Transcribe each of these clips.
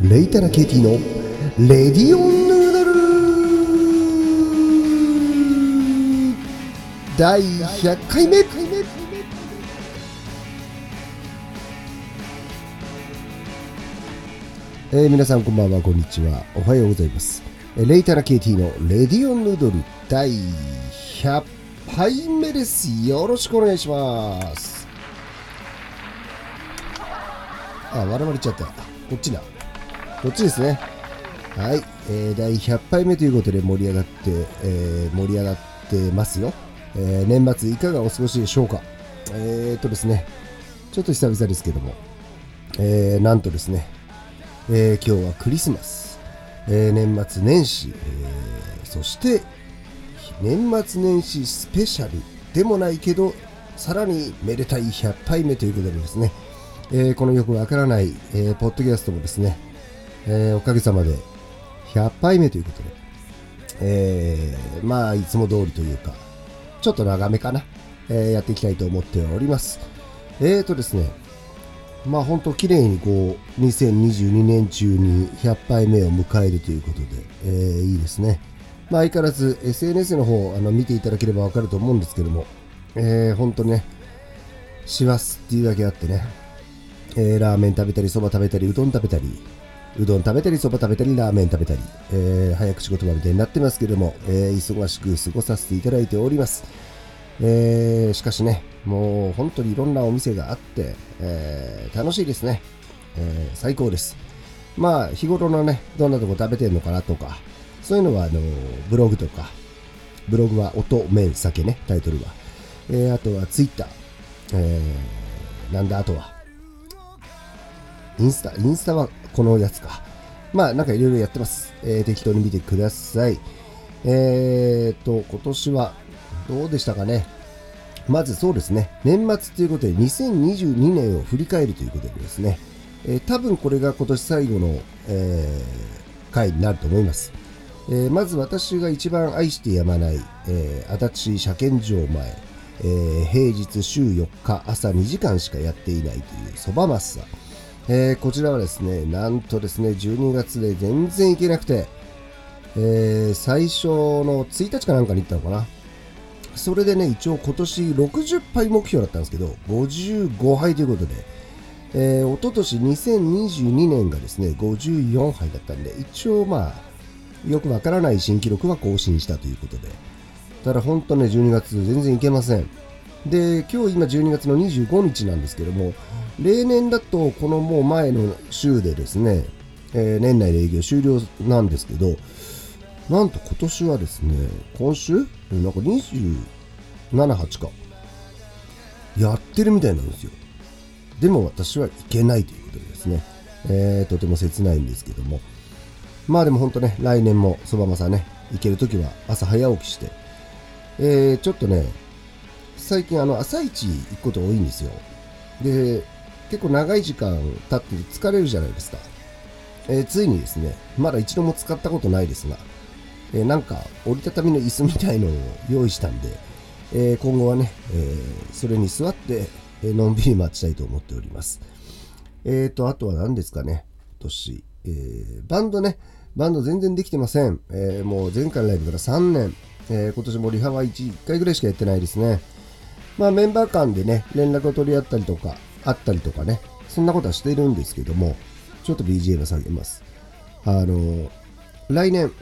レイタナケイティのレディオンヌードル第100回目。えー皆さんこんばんはこんにちは。おはようございます。えーレイタナケイティのレディオンヌードル第100杯目です。よろしくお願いします。あ笑われちゃった。こっちだ。こっちですね。はい、えー第100杯目ということで盛り上がって、えー盛り上がってますよ、えー年末いかがお過ごしでしょうか。えー、っとですね。ちょっと久々ですけども、えーなんとですね、えー今日はクリスマス、えー年末年始、えーそして年末年始スペシャルでもないけどさらにめでたい100杯目ということでですね、えーこのよくわからない、えーポッドキャストもですね、えーおかげさまで100杯目ということで、えーまあいつも通りというかちょっと長めかな、えーやっていきたいと思っておりますえーとですねまあ本当綺麗にこう2022年中に100杯目を迎えるということで、えーいいですね。まあ相変わらず SNS の方あの見ていただければわかると思うんですけども、えー、本当ね、師走っていうだけあってね、えーラーメン食べたり、そば食べたり、うどん食べたり、うどん食べたり、そば食べたり、ラーメン食べたり、えー早口言葉みたいになってますけども、えー忙しく過ごさせていただいております。えーしかしね、もう本当にいろんなお店があって、えー楽しいですね、えー最高です。まあ、日頃のね、どんなとこ食べてんのかなとか、そういうのは、あの、ブログとか、ブログは音、麺、酒ね、タイトルは。えーあとはツイッター、えーなんだ、あとは、インスタ、インスタはこのやつか。まあ、なんかいろいろやってます。えー適当に見てください。えーっと、今年はどうでしたかね。まずそうですね、年末ということで2022年を振り返るということでですね、えー多分これが今年最後の、えー回になると思います。えーまず私が一番愛してやまない、えー足立車検場前、えー平日週4日朝2時間しかやっていないというそばマッサ、えーこちらはですねなんとですね12月で全然行けなくて、えー最初の1日かなんかに行ったのかな。それでね一応今年60杯目標だったんですけど55杯ということで、えー、一昨年2022年がですね54杯だったんで一応まあよくわからない新記録は更新したということでただ本当ね12月全然いけません。で今日今12月の25日なんですけども例年だとこのもう前の週でですね、えー年内の営業終了なんですけどなんと今年はですね今週？なんか27、8か。やってるみたいなんですよ。でも私はいけないということでですね、えーとても切ないんですけども。まあでも本当ね来年もそばまさね行けるときは朝早起きしてえーちょっとね最近あの朝一行くこと多いんですよ。で結構長い時間経って疲れるじゃないですか、えーついにですねまだ一度も使ったことないですが、えーなんか折りたたみの椅子みたいのを用意したんで、えー今後はね、えそれに座って、えのんびり待ちたいと思っております。えーとあとは何ですかね。今年、えバンドね。バンド全然できてません、えもう前回のライブから3年、え今年もリハは1回ぐらいしかやってないですね。まあメンバー間でね、連絡を取り合ったりとか、あったりとかね、そんなことはしてるんですけども、ちょっと BGM 下げます。あの来年、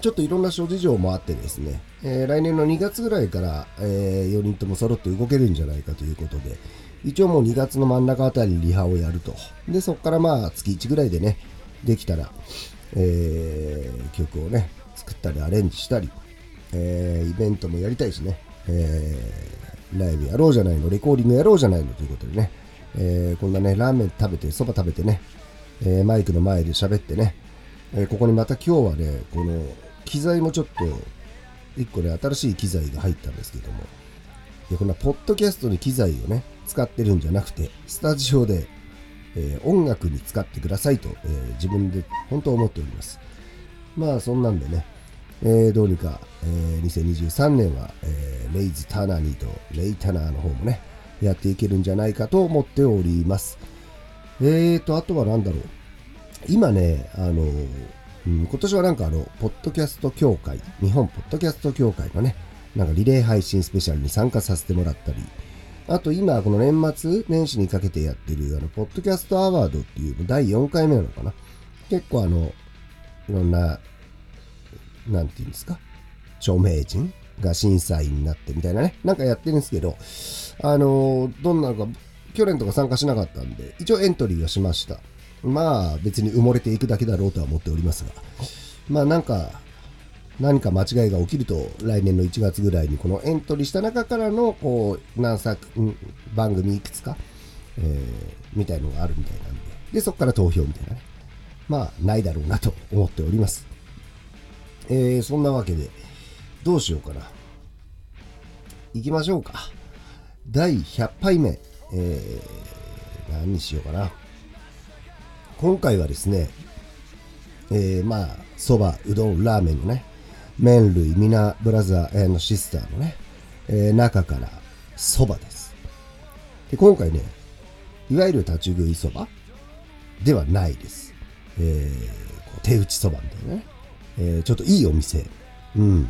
ちょっといろんな諸事情もあってですね、えー来年の2月ぐらいから、え4人とも揃って動けるんじゃないかということで、一応もう2月の真ん中あたりにリハをやると。で、そこからまあ月1ぐらいでね、できたら、えー曲をね、作ったりアレンジしたり、えーイベントもやりたいしね、えライブやろうじゃないの、レコーディングやろうじゃないのということでね、えーこんなね、ラーメン食べて、そば食べてね、えーマイクの前で喋ってね、えーここにまた今日はね、この機材もちょっと、一個ね、新しい機材が入ったんですけども、でこんなポッドキャストに機材をね、使ってるんじゃなくて、スタジオで、えー音楽に使ってくださいと、え自分で本当思っております。まあそんなんでね、えーどうにか、えー2023年は、えーレイズ・タナニーとレイ・タナーの方もね、やっていけるんじゃないかと思っております。えーと、あとは何だろう。今ね、あの、うん、今年はなんかあの、ポッドキャスト協会、日本ポッドキャスト協会のね、なんかリレー配信スペシャルに参加させてもらったり、あと今、この年末年始にかけてやってる、あの、ポッドキャストアワードっていう第4回目なのかな。結構あの、いろんな、なんていうんですか、著名人が審査員になってみたいなね、なんかやってるんですけど、あの、どんなのか、去年とか参加しなかったんで、一応エントリーはしました。まあ、別に埋もれていくだけだろうとは思っておりますが、まあなんか、何か間違いが起きると、来年の1月ぐらいにこのエントリーした中からの、こう、何作、番組いくつか、えー、みたいのがあるみたいなんで、で、そこから投票みたいなね。まあ、ないだろうなと思っております。えー、そんなわけで、どうしようかな。行きましょうか。第100杯目。えー、何にしようかな。今回はですね、えー、まあ、そば、うどん、ラーメンのね、麺類、ミナブラザーのシスターのね、えー、中からそばです。で、今回ね、いわゆる立ち食いそばではないです。えー、手打ちそばみたいなね、えー、ちょっといいお店、うん、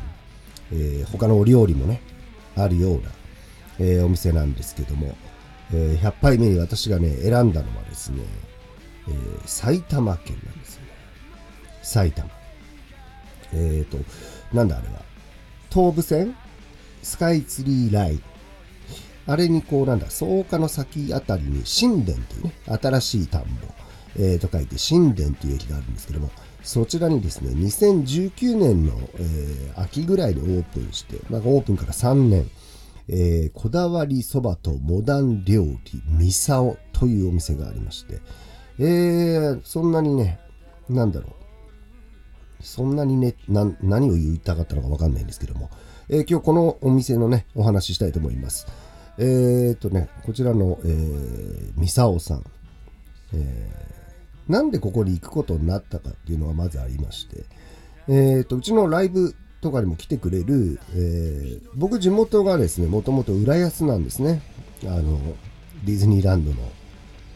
えー、他のお料理もね、あるような、えー、お店なんですけども、えー、100杯目に私がね、選んだのはですね、えー、埼玉県なんですよね。埼玉。えっ、ー、と、なんだあれは。東武線？スカイツリーライン。あれにこうなんだ、草加の先あたりに神殿というね、新しい田んぼ、えー、と書いて神殿という駅があるんですけども、そちらにですね、2019年の、えー、秋ぐらいにオープンして、まあ、オープンから3年、えー、こだわりそばとモダン料理、ミサオというお店がありまして、えー、そんなにね、なんだろう、そんなにね、何を言いたかったのかわかんないんですけども、えー、今日このお店のね、お話ししたいと思います。えー、っとね、こちらの、えー、ミサオさん、えー、なんでここに行くことになったかっていうのはまずありまして、えー、っと、うちのライブとかにも来てくれる、えー、僕地元がですね、もともと浦安なんですね。あの、ディズニーランドの、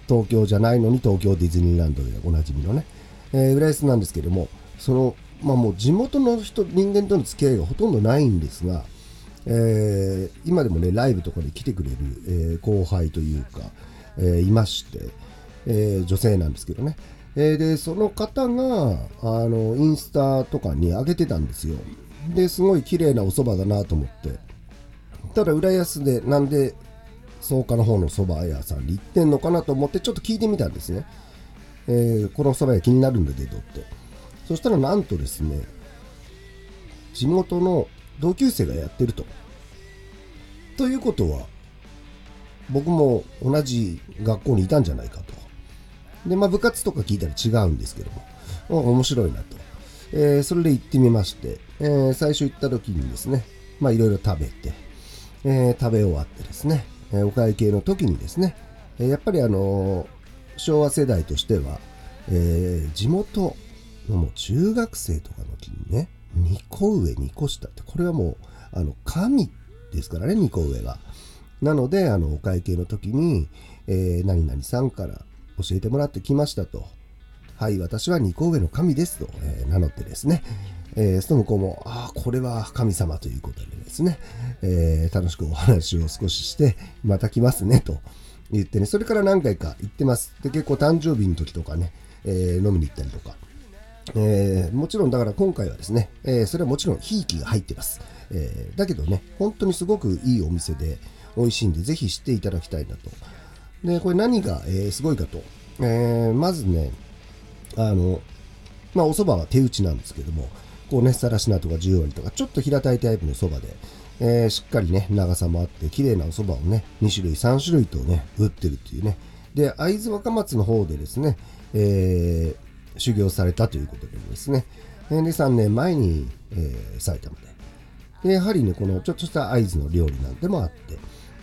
東京じゃないのに東京ディズニーランドでおなじみのね、えー、浦安なんですけども、その、まあもう地元の人、人間との付き合いがほとんどないんですが、えー、今でもね、ライブとかで来てくれる、えー、後輩というか、えー、いまして、えー、女性なんですけどね。えー、で、その方が、あの、インスタとかに上げてたんですよ。で、すごい綺麗なお蕎麦だなと思って。ただ、浦安で、なんで、草加の方の蕎麦屋さんに行ってんのかなと思って、ちょっと聞いてみたんですね。えー、この蕎麦屋気になるんだけどって。そしたらなんとですね、地元の同級生がやってると。ということは、僕も同じ学校にいたんじゃないかと。で、まあ部活とか聞いたら違うんですけども、面白いなと。えー、それで行ってみまして、えー、最初行った時にですね、まあいろいろ食べて、えー、食べ終わってですね、えお会計の時にですね、えやっぱりあの昭和世代としては、え地元もう中学生とかの時にね、2個上、2個下って、これはもう、あの、神ですからね、2個上が。なので、あの、お会計の時に、えー、何々さんから教えてもらってきましたと。はい、私は2個上の神ですと、え、名乗ってですね、えー、その向こうも、ああ、これは神様ということでですね、えー、楽しくお話を少しして、また来ますね、と言ってね、それから何回か行ってます。で、結構誕生日の時とかね、えー、飲みに行ったりとか、えー、もちろんだから今回はですね、えー、それはもちろんひいきが入ってます。えー、だけどね、本当にすごくいいお店で美味しいんで、ぜひ知っていただきたいなと。で、これ何が、えー、すごいかと。えー、まずね、あの、まあお蕎麦は手打ちなんですけども、こうね、さらしなとか10割とか、ちょっと平たいタイプの蕎麦で、えー、しっかりね、長さもあって、綺麗なお蕎麦をね、2種類、3種類とね、打ってるっていうね。で、会津若松の方でですね、えー、修行されたということでですね、で、3年前に、えー、埼玉で。で、やはりね、このちょっとした合図の料理なんでもあって、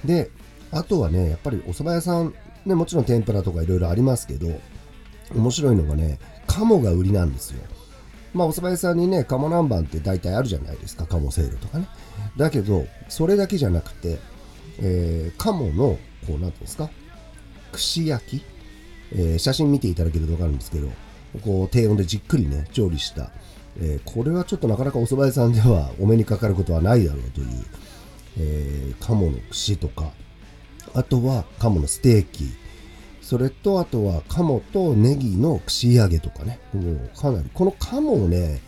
で、あとはね、やっぱりお蕎麦屋さん、ね、もちろん天ぷらとかいろいろありますけど、面白いのがね、鴨が売りなんですよ。まあ、お蕎麦屋さんにね、鴨南蛮って大体あるじゃないですか、鴨せいろとかね。だけど、それだけじゃなくて、えー、鴨の、こう、なんていうんですか、串焼き、えー、写真見ていただけるとわかるんですけど、こう低温でじっくりね調理した、えー、これはちょっとなかなかお蕎麦屋さんではお目にかかることはないだろうという、えー、鴨の串とかあとは鴨のステーキ。それとあとは鴨とネギの串揚げとかね。もうかなりこの鴨をね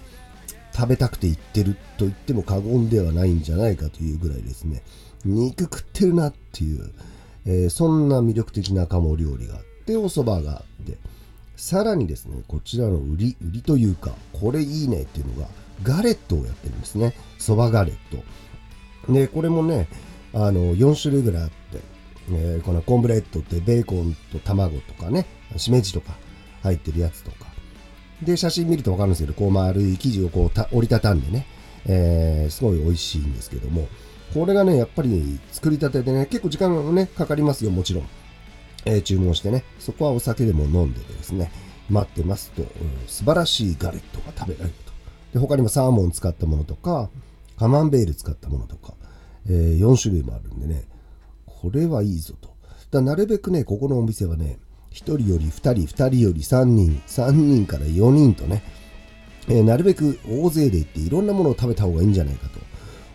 食べたくて行ってると言っても過言ではないんじゃないかというぐらいですね。肉食ってるなっていう、えー、そんな魅力的な鴨料理があってお蕎麦があって。さらにですねこちらの売り売りというかこれいいねっていうのがガレットをやってるんですね。蕎麦ガレット。でこれもねあの4種類ぐらいあって、えー、このコンブレットってベーコンと卵とかねしめじとか入ってるやつとかで写真見ると分かるんですけどこう丸い生地をこう折りたたんでね、えー、すごい美味しいんですけどもこれがね、やっぱり作りたてでね、結構時間がね、かかりますよ、もちろん。えー、注文してね、そこはお酒でも飲んでてですね、待ってますと、うん、素晴らしいガレットが食べられると。で、他にもサーモン使ったものとか、カマンベール使ったものとか、えー、4種類もあるんでね、これはいいぞと。だなるべくね、ここのお店はね、1人より2人、2人より3人、3人から4人とね、えー、なるべく大勢で行っていろんなものを食べた方がいいんじゃないかと。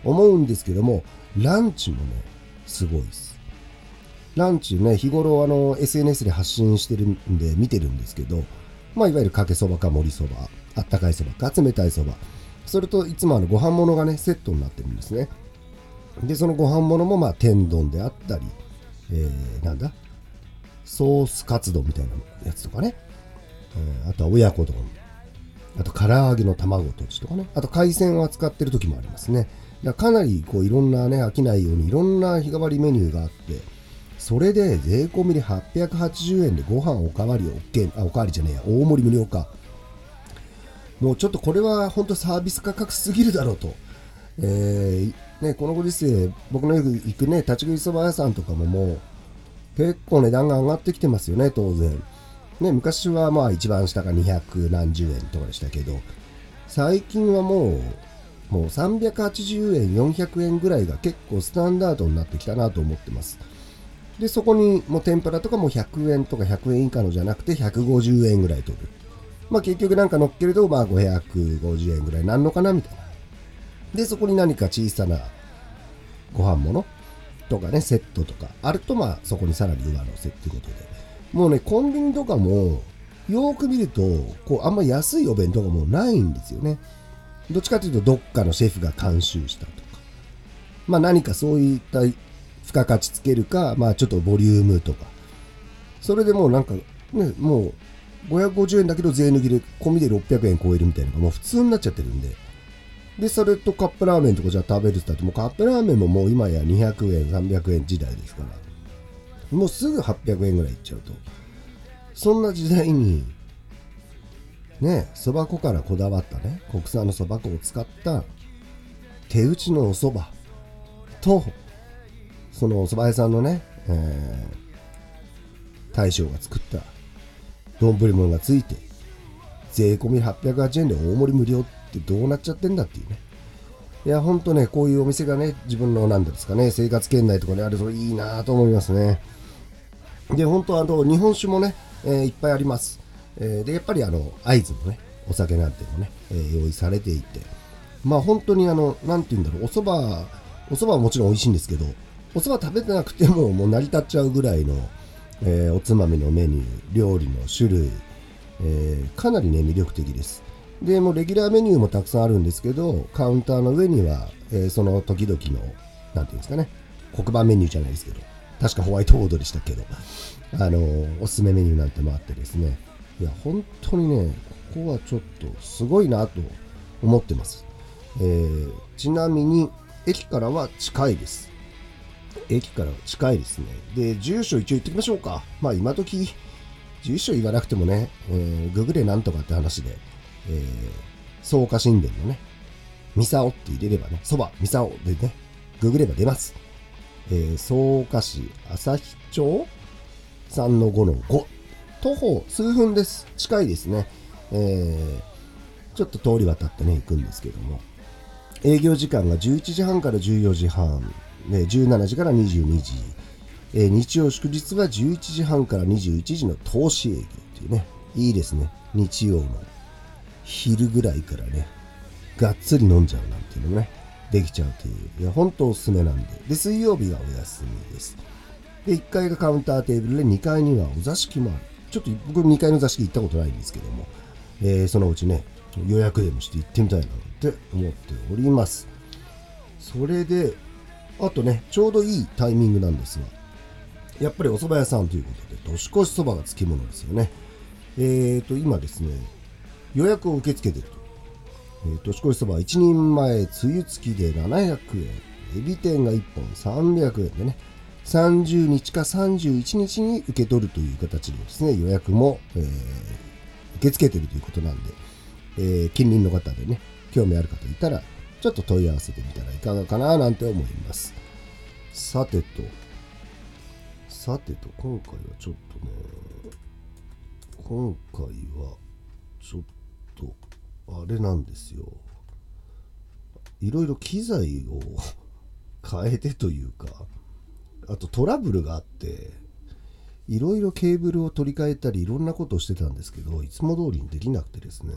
思うんですけども、ランチもね、すごいです。ランチね、日頃あの SNS で発信してるんで見てるんですけど、まあいわゆるかけそばか盛りそば、あったかいそばか冷たいそば、それといつもあのご飯物がね、セットになってるんですね。で、そのご飯物もまあ天丼であったり、えー、なんだ？ソースカツ丼みたいなやつとかね、えー、あとは親子丼、あと唐揚げの卵とじとかね、あと海鮮を扱ってる時もありますね。だかなりこういろんなね、飽きないようにいろんな日替わりメニューがあって、それで税込みで880円でご飯おかわり OK、あ、おかわりじゃねえや、大盛り無料か。もうちょっとこれは本当サービス価格すぎるだろうと。えー、ね、このご時世、僕のよく行くね、立ち食いそば屋さんとかももう、結構値段が上がってきてますよね、当然。ね、昔はまあ一番下が200何十円とかでしたけど、最近はもうもう380円、400円ぐらいが結構スタンダードになってきたなと思ってます。で、そこにもう天ぷらとかも100円とか100円以下のじゃなくて150円ぐらい取る。まあ結局なんか乗っけるとまあ550円ぐらいなんのかなみたいな。で、そこに何か小さなご飯物とかね、セットとかあるとまあそこにさらに上乗せっていうことで。もうね、コンビニとかもよーく見ると、こうあんま安いお弁当がもうないんですよね。どっちかというとどっかのシェフが監修したとか、まあ何かそういった付加価値つけるか、まあちょっとボリュームとか、それでもうなんか、ね、もう550円だけど税抜きで込みで600円超えるみたいなのがもう普通になっちゃってるんで、で、それとカップラーメンとかじゃ食べるって言ったって、もうカップラーメンももう今や200円、300円時代ですから、もうすぐ800円ぐらいいっちゃうと、そんな時代に、ね、そば粉からこだわったね、国産のそば粉を使った手打ちのお蕎麦と、そのお蕎麦屋さんのね、えー、大将が作った丼物がついて、税込み808円で大盛り無料ってどうなっちゃってんだっていうね。いや、ほんとね、こういうお店がね、自分の何ですかね、生活圏内とかにあるといいなと思いますね。で、本当あの、日本酒もね、えー、いっぱいあります。えー、でやっぱりあの合図のねお酒なんていうのね、えー、用意されていてまあ本当にあの何て言うんだろうお蕎麦お蕎麦はもちろん美味しいんですけどお蕎麦食べてなくてももう成り立っちゃうぐらいの、えー、おつまみのメニュー料理の種類、えー、かなりね魅力的ですでもうレギュラーメニューもたくさんあるんですけどカウンターの上には、えー、その時々の何て言うんですかね黒板メニューじゃないですけど確かホワイトボードでしたけど あのおすすめメニューなんてもあってですねいや、本当にね、ここはちょっとすごいなと思ってます。えー、ちなみに、駅からは近いです。駅からは近いですね。で、住所一応言ってきましょうか。まあ今時、住所言わなくてもね、えー、ググれなんとかって話で、えー、草加神殿のね、ミサオって入れればね、そば、ミサオでね、ググれば出ます。えー、草加市旭町3の5の5徒歩数分です。近いですね。えー、ちょっと通り渡ってね、行くんですけども。営業時間が11時半から14時半、ね、17時から22時、えー、日曜祝日は11時半から21時の投資営業というね、いいですね。日曜の昼ぐらいからね、がっつり飲んじゃうなんていうのもね、できちゃうという。いや、ほんとおすすめなんで。で、水曜日がお休みです。で、1階がカウンターテーブルで、2階にはお座敷もある。ちょっと僕2階の座敷行ったことないんですけども、えー、そのうちね、予約でもして行ってみたいなって思っております。それで、あとね、ちょうどいいタイミングなんですが、やっぱりお蕎麦屋さんということで、年越しそばがつきものですよね。えーと、今ですね、予約を受け付けてると。えー、年越しそば1人前、つゆ付きで700円。エビ天が1本300円でね、30日か31日に受け取るという形でですね、予約も、えー、受け付けてるということなんで、えー、近隣の方でね、興味ある方いたら、ちょっと問い合わせてみたらいかがかななんて思います。さてと、さてと、今回はちょっとね、今回はちょっと、あれなんですよ。いろいろ機材を 変えてというか、あとトラブルがあって、いろいろケーブルを取り替えたりいろんなことをしてたんですけど、いつも通りにできなくてですね、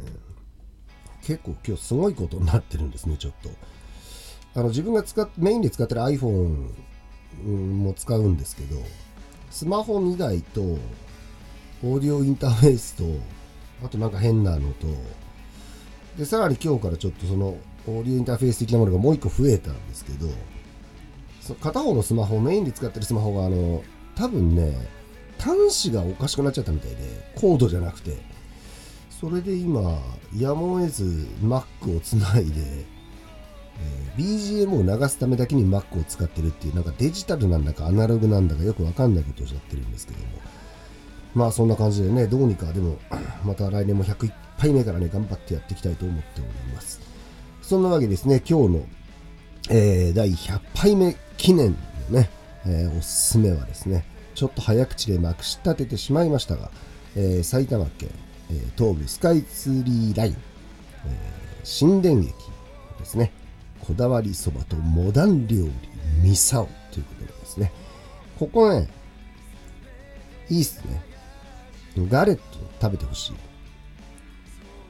結構今日すごいことになってるんですね、ちょっと。あの自分が使っメインで使ってる iPhone も使うんですけど、スマホ2台と、オーディオインターフェースと、あとなんか変なのと、で、さらに今日からちょっとその、オーディオインターフェース的なものがもう1個増えたんですけど、そ片方のスマホ、メインで使ってるスマホが、あの、多分ね、端子がおかしくなっちゃったみたいで、コードじゃなくて、それで今、やむを得ず Mac をつないで、えー、BGM を流すためだけに Mac を使ってるっていう、なんかデジタルなんだかアナログなんだかよくわかんないことをおっしゃってるんですけども、まあそんな感じでね、どうにかでも、また来年も101杯目からね、頑張ってやっていきたいと思っております。そんなわけですね、今日の、えー、第100杯目記念のね、えー、おすすめはですね、ちょっと早口でまくし立ててしまいましたが、えー、埼玉県、え東武スカイツリーライン、え新田駅ですね、こだわりそばとモダン料理、ミサオということでですね、ここね、いいっすね。ガレット食べてほしい。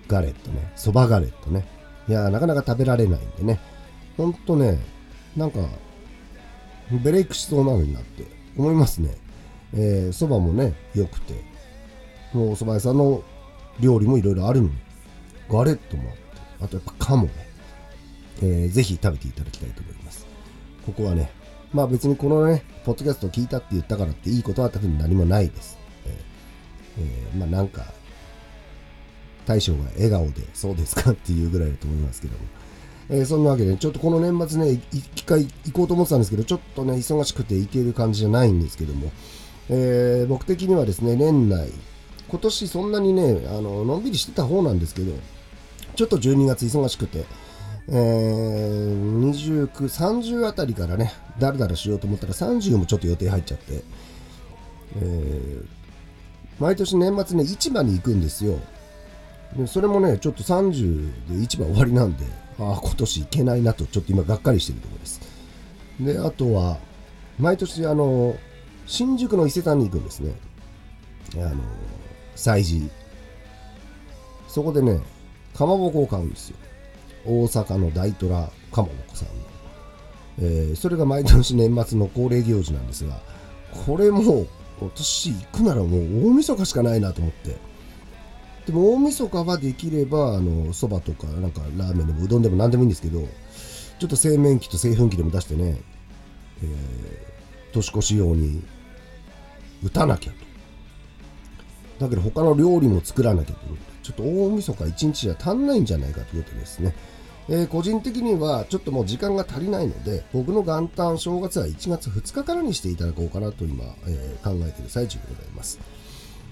ガレットね、そばガレットね。いやなかなか食べられないんでね、ほんとね、なんか、ブレイクしそうなのになって思いますね。えー、そばもね、良くて、もうお蕎麦屋さんの料理もいろいろあるのに、ガレットもあって、あとやっぱ鴨ね、えー、ぜひ食べていただきたいと思います。ここはね、まあ別にこのね、ポッドキャストを聞いたって言ったからっていいことは多分何もないです。えー、えー、まあなんか、大将が笑顔で、そうですかっていうぐらいだと思いますけども。えー、そんなわけで、ちょっとこの年末ね、一回行こうと思ってたんですけど、ちょっとね、忙しくて行ける感じじゃないんですけども、えー、僕的にはですね、年内、今年そんなにね、あの、のんびりしてた方なんですけど、ちょっと12月忙しくて、えー、29、30あたりからね、だらだらしようと思ったら30もちょっと予定入っちゃって、えー、毎年年末ね、市場に行くんですよ。でそれもね、ちょっと30で市場終わりなんで、ああ、今年行けないなと、ちょっと今がっかりしてるところです。で、あとは、毎年、あの、新宿の伊勢丹に行くんですね。あの、催事。そこでね、かまぼこを買うんですよ。大阪の大虎かまぼこさんの。えー、それが毎年年末の恒例行事なんですが、これも今年行くならもう大晦日しかないなと思って。でも大晦日はできれば、あの、蕎麦とか、なんかラーメンでもうどんでも何でもいいんですけど、ちょっと製麺機と製粉機でも出してね、えー、年越し用に打たなきゃと。だけど他の料理も作らなきゃとちょっと大晦日1日じゃ足んないんじゃないかということですね。えー、個人的にはちょっともう時間が足りないので、僕の元旦正月は1月2日からにしていただこうかなと今、えー、考えている最中でございます。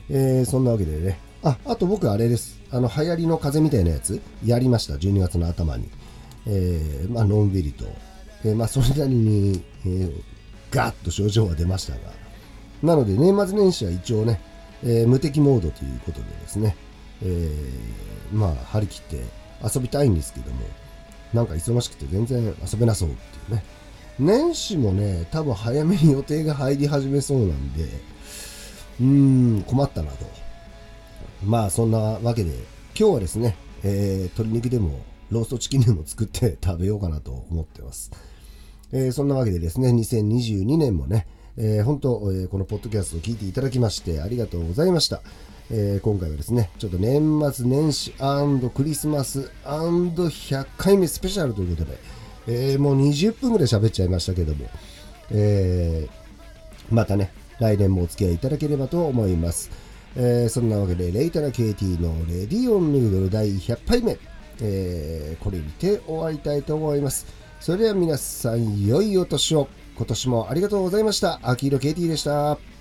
えー、そんなわけでね、あ、あと僕あれです。あの、流行りの風みたいなやつ、やりました。12月の頭に。えー、まあ、のんびりと。えー、まあ、それなりに、えー、ガーッと症状は出ましたが。なので、年末年始は一応ね、えー、無敵モードということでですね、えー、まあ、張り切って遊びたいんですけども、なんか忙しくて全然遊べなそうっていうね。年始もね、多分早めに予定が入り始めそうなんで、うーん、困ったなと。まあそんなわけで今日はですね、えー、鶏肉でもローストチキンでも作って 食べようかなと思ってます。えー、そんなわけでですね、2022年もね、えー、本当、えー、このポッドキャストを聞いていただきましてありがとうございました。えー、今回はですね、ちょっと年末年始クリスマス &100 回目スペシャルということで、えー、もう20分ぐらい喋っちゃいましたけども、えー、またね、来年もお付き合いいただければと思います。えー、そんなわけで、レイタナ KT のレディオンヌードル第100杯目、えー、これにて終わりたいと思います。それでは皆さん、良いお年を。今年もありがとうございました。秋色 KT でした。